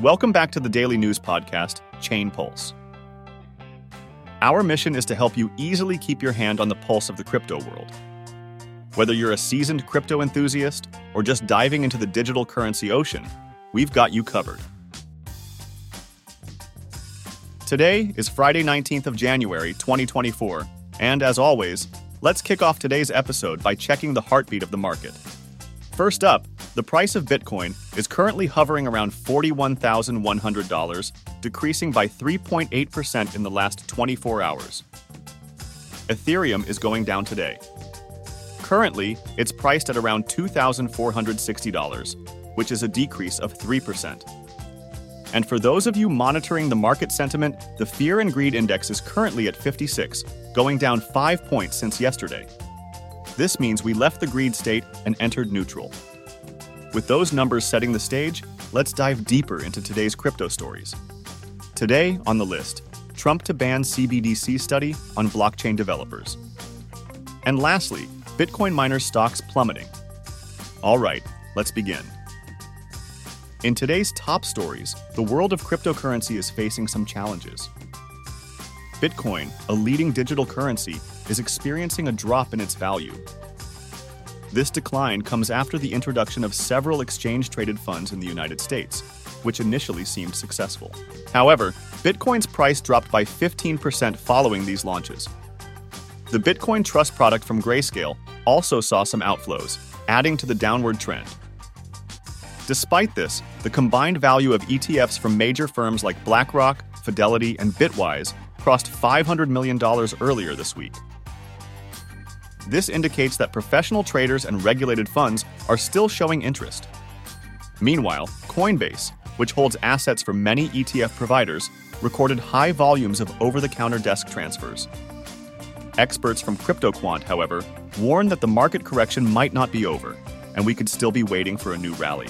Welcome back to the daily news podcast, Chain Pulse. Our mission is to help you easily keep your hand on the pulse of the crypto world. Whether you're a seasoned crypto enthusiast or just diving into the digital currency ocean, we've got you covered. Today is Friday, 19th of January, 2024, and as always, let's kick off today's episode by checking the heartbeat of the market. First up, the price of Bitcoin is currently hovering around $41,100, decreasing by 3.8% in the last 24 hours. Ethereum is going down today. Currently, it's priced at around $2,460, which is a decrease of 3%. And for those of you monitoring the market sentiment, the Fear and Greed Index is currently at 56, going down 5 points since yesterday. This means we left the greed state and entered neutral. With those numbers setting the stage, let's dive deeper into today's crypto stories. Today on the list, Trump to ban CBDC study on blockchain developers. And lastly, Bitcoin miner stocks plummeting. All right, let's begin. In today's top stories, the world of cryptocurrency is facing some challenges. Bitcoin, a leading digital currency, is experiencing a drop in its value this decline comes after the introduction of several exchange traded funds in the United States, which initially seemed successful. However, Bitcoin's price dropped by 15% following these launches. The Bitcoin Trust product from Grayscale also saw some outflows, adding to the downward trend. Despite this, the combined value of ETFs from major firms like BlackRock, Fidelity, and Bitwise crossed $500 million earlier this week. This indicates that professional traders and regulated funds are still showing interest. Meanwhile, Coinbase, which holds assets for many ETF providers, recorded high volumes of over the counter desk transfers. Experts from CryptoQuant, however, warn that the market correction might not be over, and we could still be waiting for a new rally.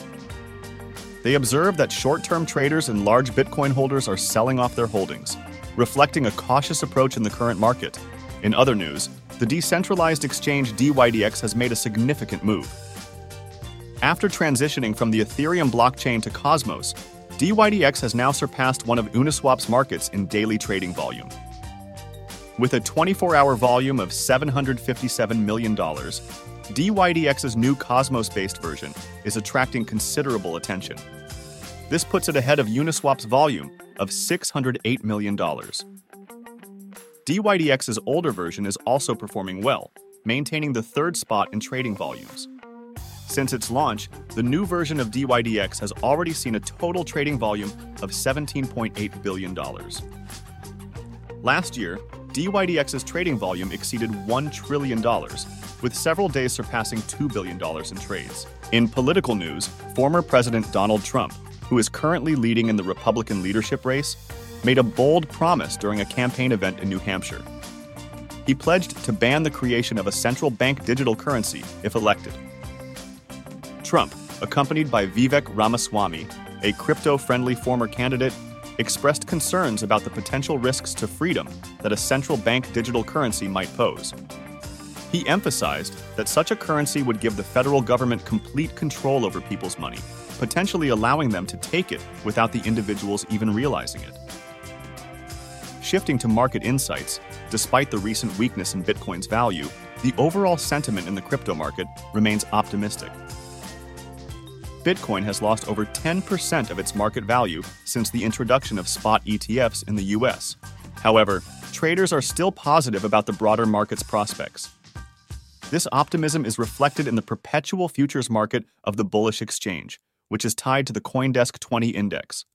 They observe that short term traders and large Bitcoin holders are selling off their holdings, reflecting a cautious approach in the current market. In other news, the decentralized exchange DYDX has made a significant move. After transitioning from the Ethereum blockchain to Cosmos, DYDX has now surpassed one of Uniswap's markets in daily trading volume. With a 24 hour volume of $757 million, DYDX's new Cosmos based version is attracting considerable attention. This puts it ahead of Uniswap's volume of $608 million. DYDX's older version is also performing well, maintaining the third spot in trading volumes. Since its launch, the new version of DYDX has already seen a total trading volume of $17.8 billion. Last year, DYDX's trading volume exceeded $1 trillion, with several days surpassing $2 billion in trades. In political news, former President Donald Trump, who is currently leading in the Republican leadership race, made a bold promise during a campaign event in New Hampshire. He pledged to ban the creation of a central bank digital currency if elected. Trump, accompanied by Vivek Ramaswamy, a crypto friendly former candidate, expressed concerns about the potential risks to freedom that a central bank digital currency might pose. He emphasized that such a currency would give the federal government complete control over people's money, potentially allowing them to take it without the individuals even realizing it. Shifting to market insights, despite the recent weakness in Bitcoin's value, the overall sentiment in the crypto market remains optimistic. Bitcoin has lost over 10% of its market value since the introduction of spot ETFs in the US. However, traders are still positive about the broader market's prospects. This optimism is reflected in the perpetual futures market of the bullish exchange, which is tied to the Coindesk 20 index.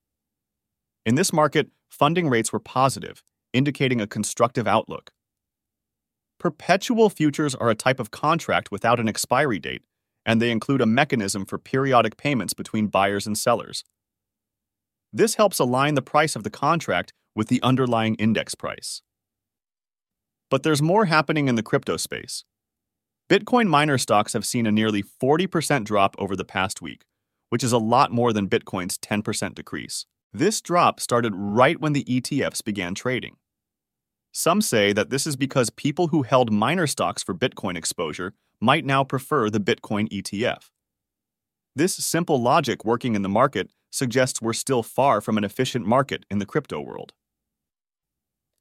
In this market, funding rates were positive, indicating a constructive outlook. Perpetual futures are a type of contract without an expiry date, and they include a mechanism for periodic payments between buyers and sellers. This helps align the price of the contract with the underlying index price. But there's more happening in the crypto space. Bitcoin miner stocks have seen a nearly 40% drop over the past week, which is a lot more than Bitcoin's 10% decrease. This drop started right when the ETFs began trading. Some say that this is because people who held miner stocks for Bitcoin exposure might now prefer the Bitcoin ETF. This simple logic working in the market suggests we're still far from an efficient market in the crypto world.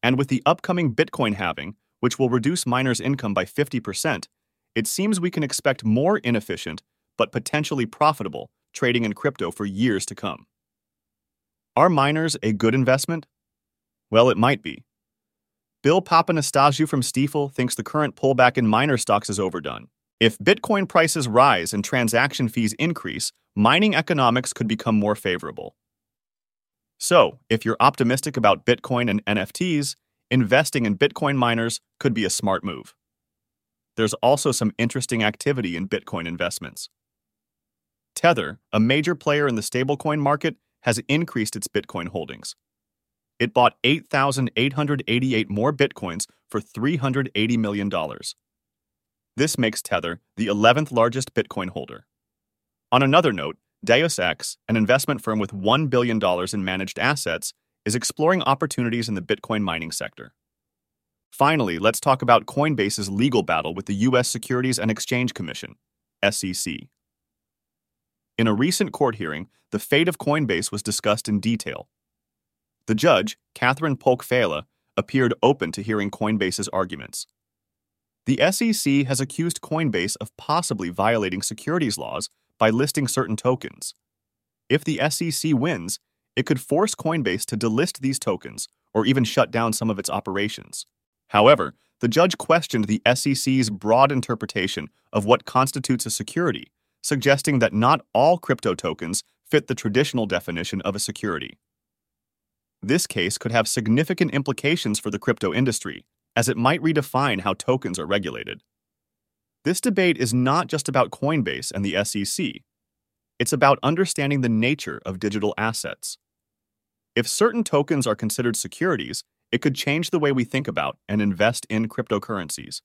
And with the upcoming Bitcoin halving, which will reduce miners' income by 50%, it seems we can expect more inefficient, but potentially profitable, trading in crypto for years to come. Are miners a good investment? Well, it might be. Bill Papanastasiou from Stifel thinks the current pullback in miner stocks is overdone. If Bitcoin prices rise and transaction fees increase, mining economics could become more favorable. So, if you're optimistic about Bitcoin and NFTs, investing in Bitcoin miners could be a smart move. There's also some interesting activity in Bitcoin investments. Tether, a major player in the stablecoin market, has increased its Bitcoin holdings. It bought 8,888 more Bitcoins for $380 million. This makes Tether the 11th largest Bitcoin holder. On another note, Deus X, an investment firm with $1 billion in managed assets, is exploring opportunities in the Bitcoin mining sector. Finally, let's talk about Coinbase's legal battle with the U.S. Securities and Exchange Commission, SEC. In a recent court hearing, the fate of Coinbase was discussed in detail. The judge, Katherine Polk Failla, appeared open to hearing Coinbase's arguments. The SEC has accused Coinbase of possibly violating securities laws by listing certain tokens. If the SEC wins, it could force Coinbase to delist these tokens or even shut down some of its operations. However, the judge questioned the SEC's broad interpretation of what constitutes a security, suggesting that not all crypto tokens fit the traditional definition of a security. This case could have significant implications for the crypto industry, as it might redefine how tokens are regulated. This debate is not just about Coinbase and the SEC. It's about understanding the nature of digital assets. If certain tokens are considered securities, it could change the way we think about and invest in cryptocurrencies.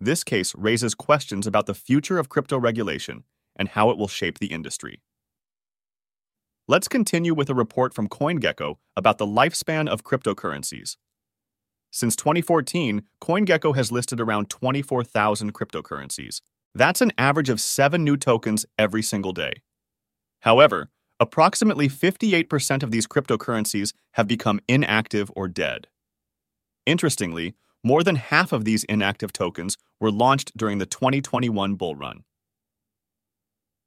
This case raises questions about the future of crypto regulation and how it will shape the industry. Let's continue with a report from CoinGecko about the lifespan of cryptocurrencies. Since 2014, CoinGecko has listed around 24,000 cryptocurrencies. That's an average of seven new tokens every single day. However, approximately 58% of these cryptocurrencies have become inactive or dead. Interestingly, more than half of these inactive tokens were launched during the 2021 bull run.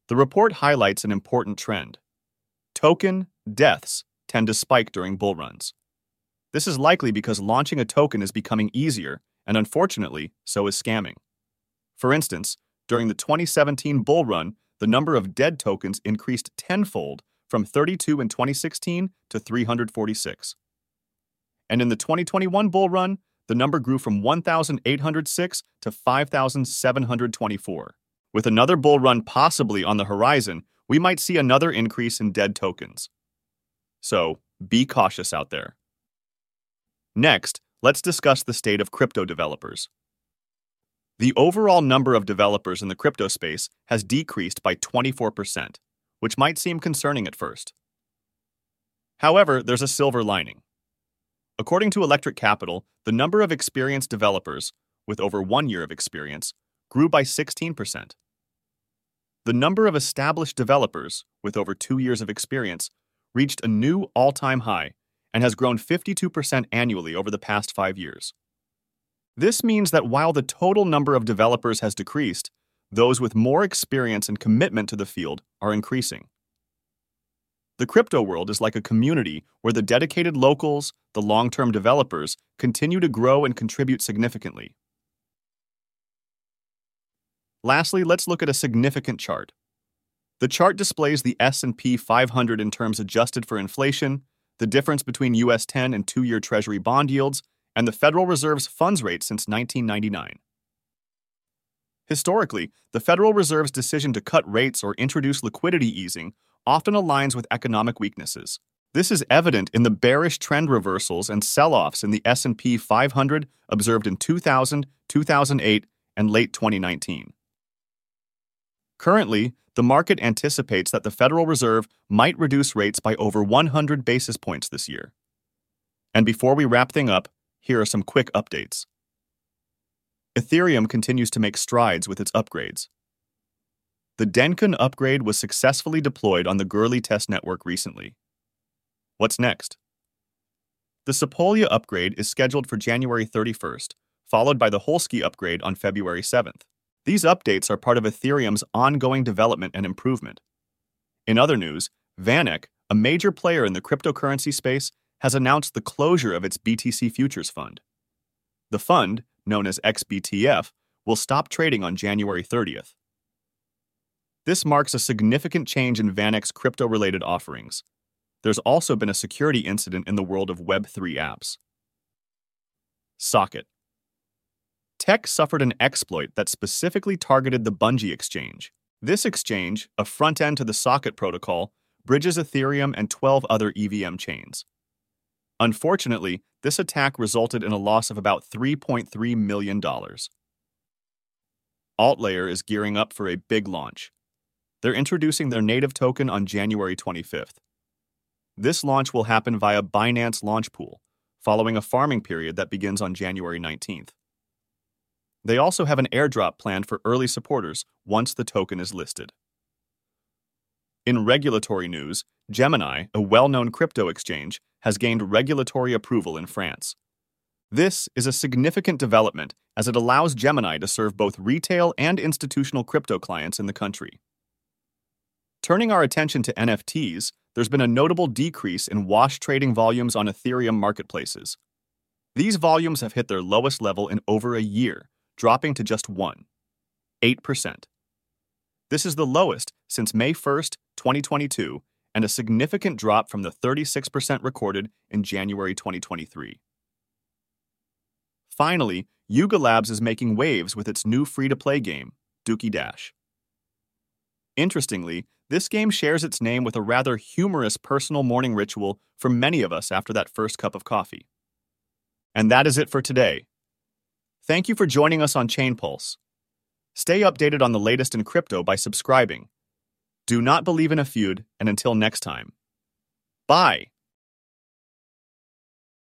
The report highlights an important trend. Token deaths tend to spike during bull runs. This is likely because launching a token is becoming easier, and unfortunately, so is scamming. For instance, during the 2017 bull run, the number of dead tokens increased tenfold from 32 in 2016 to 346. And in the 2021 bull run, the number grew from 1,806 to 5,724. With another bull run possibly on the horizon, we might see another increase in dead tokens. So, be cautious out there. Next, let's discuss the state of crypto developers. The overall number of developers in the crypto space has decreased by 24%, which might seem concerning at first. However, there's a silver lining. According to Electric Capital, the number of experienced developers, with over one year of experience, grew by 16%. The number of established developers, with over two years of experience, reached a new all time high and has grown 52% annually over the past five years. This means that while the total number of developers has decreased, those with more experience and commitment to the field are increasing. The crypto world is like a community where the dedicated locals, the long term developers, continue to grow and contribute significantly. Lastly, let's look at a significant chart. The chart displays the S&P 500 in terms adjusted for inflation, the difference between US 10 and 2-year Treasury bond yields, and the Federal Reserve's funds rate since 1999. Historically, the Federal Reserve's decision to cut rates or introduce liquidity easing often aligns with economic weaknesses. This is evident in the bearish trend reversals and sell-offs in the S&P 500 observed in 2000, 2008, and late 2019. Currently, the market anticipates that the Federal Reserve might reduce rates by over 100 basis points this year. And before we wrap things up, here are some quick updates. Ethereum continues to make strides with its upgrades. The Dencun upgrade was successfully deployed on the Goerli test network recently. What's next? The Sepolia upgrade is scheduled for January 31st, followed by the Holesky upgrade on February 7th. These updates are part of Ethereum's ongoing development and improvement. In other news, VanEck, a major player in the cryptocurrency space, has announced the closure of its BTC Futures Fund. The fund, known as XBTF, will stop trading on January 30th. This marks a significant change in VanEck's crypto related offerings. There's also been a security incident in the world of Web3 apps. Socket Tech suffered an exploit that specifically targeted the Bungee exchange. This exchange, a front end to the Socket protocol, bridges Ethereum and 12 other EVM chains. Unfortunately, this attack resulted in a loss of about $3.3 million. AltLayer is gearing up for a big launch. They're introducing their native token on January 25th. This launch will happen via Binance Launch Pool, following a farming period that begins on January 19th. They also have an airdrop planned for early supporters once the token is listed. In regulatory news, Gemini, a well known crypto exchange, has gained regulatory approval in France. This is a significant development as it allows Gemini to serve both retail and institutional crypto clients in the country. Turning our attention to NFTs, there's been a notable decrease in wash trading volumes on Ethereum marketplaces. These volumes have hit their lowest level in over a year, dropping to just 1, 8%. This is the lowest since May 1st, 2022, and a significant drop from the 36% recorded in January 2023. Finally, Yuga Labs is making waves with its new free to play game, Dookie Dash. Interestingly, this game shares its name with a rather humorous personal morning ritual for many of us after that first cup of coffee. And that is it for today. Thank you for joining us on Chain Pulse. Stay updated on the latest in crypto by subscribing. Do not believe in a feud, and until next time. Bye.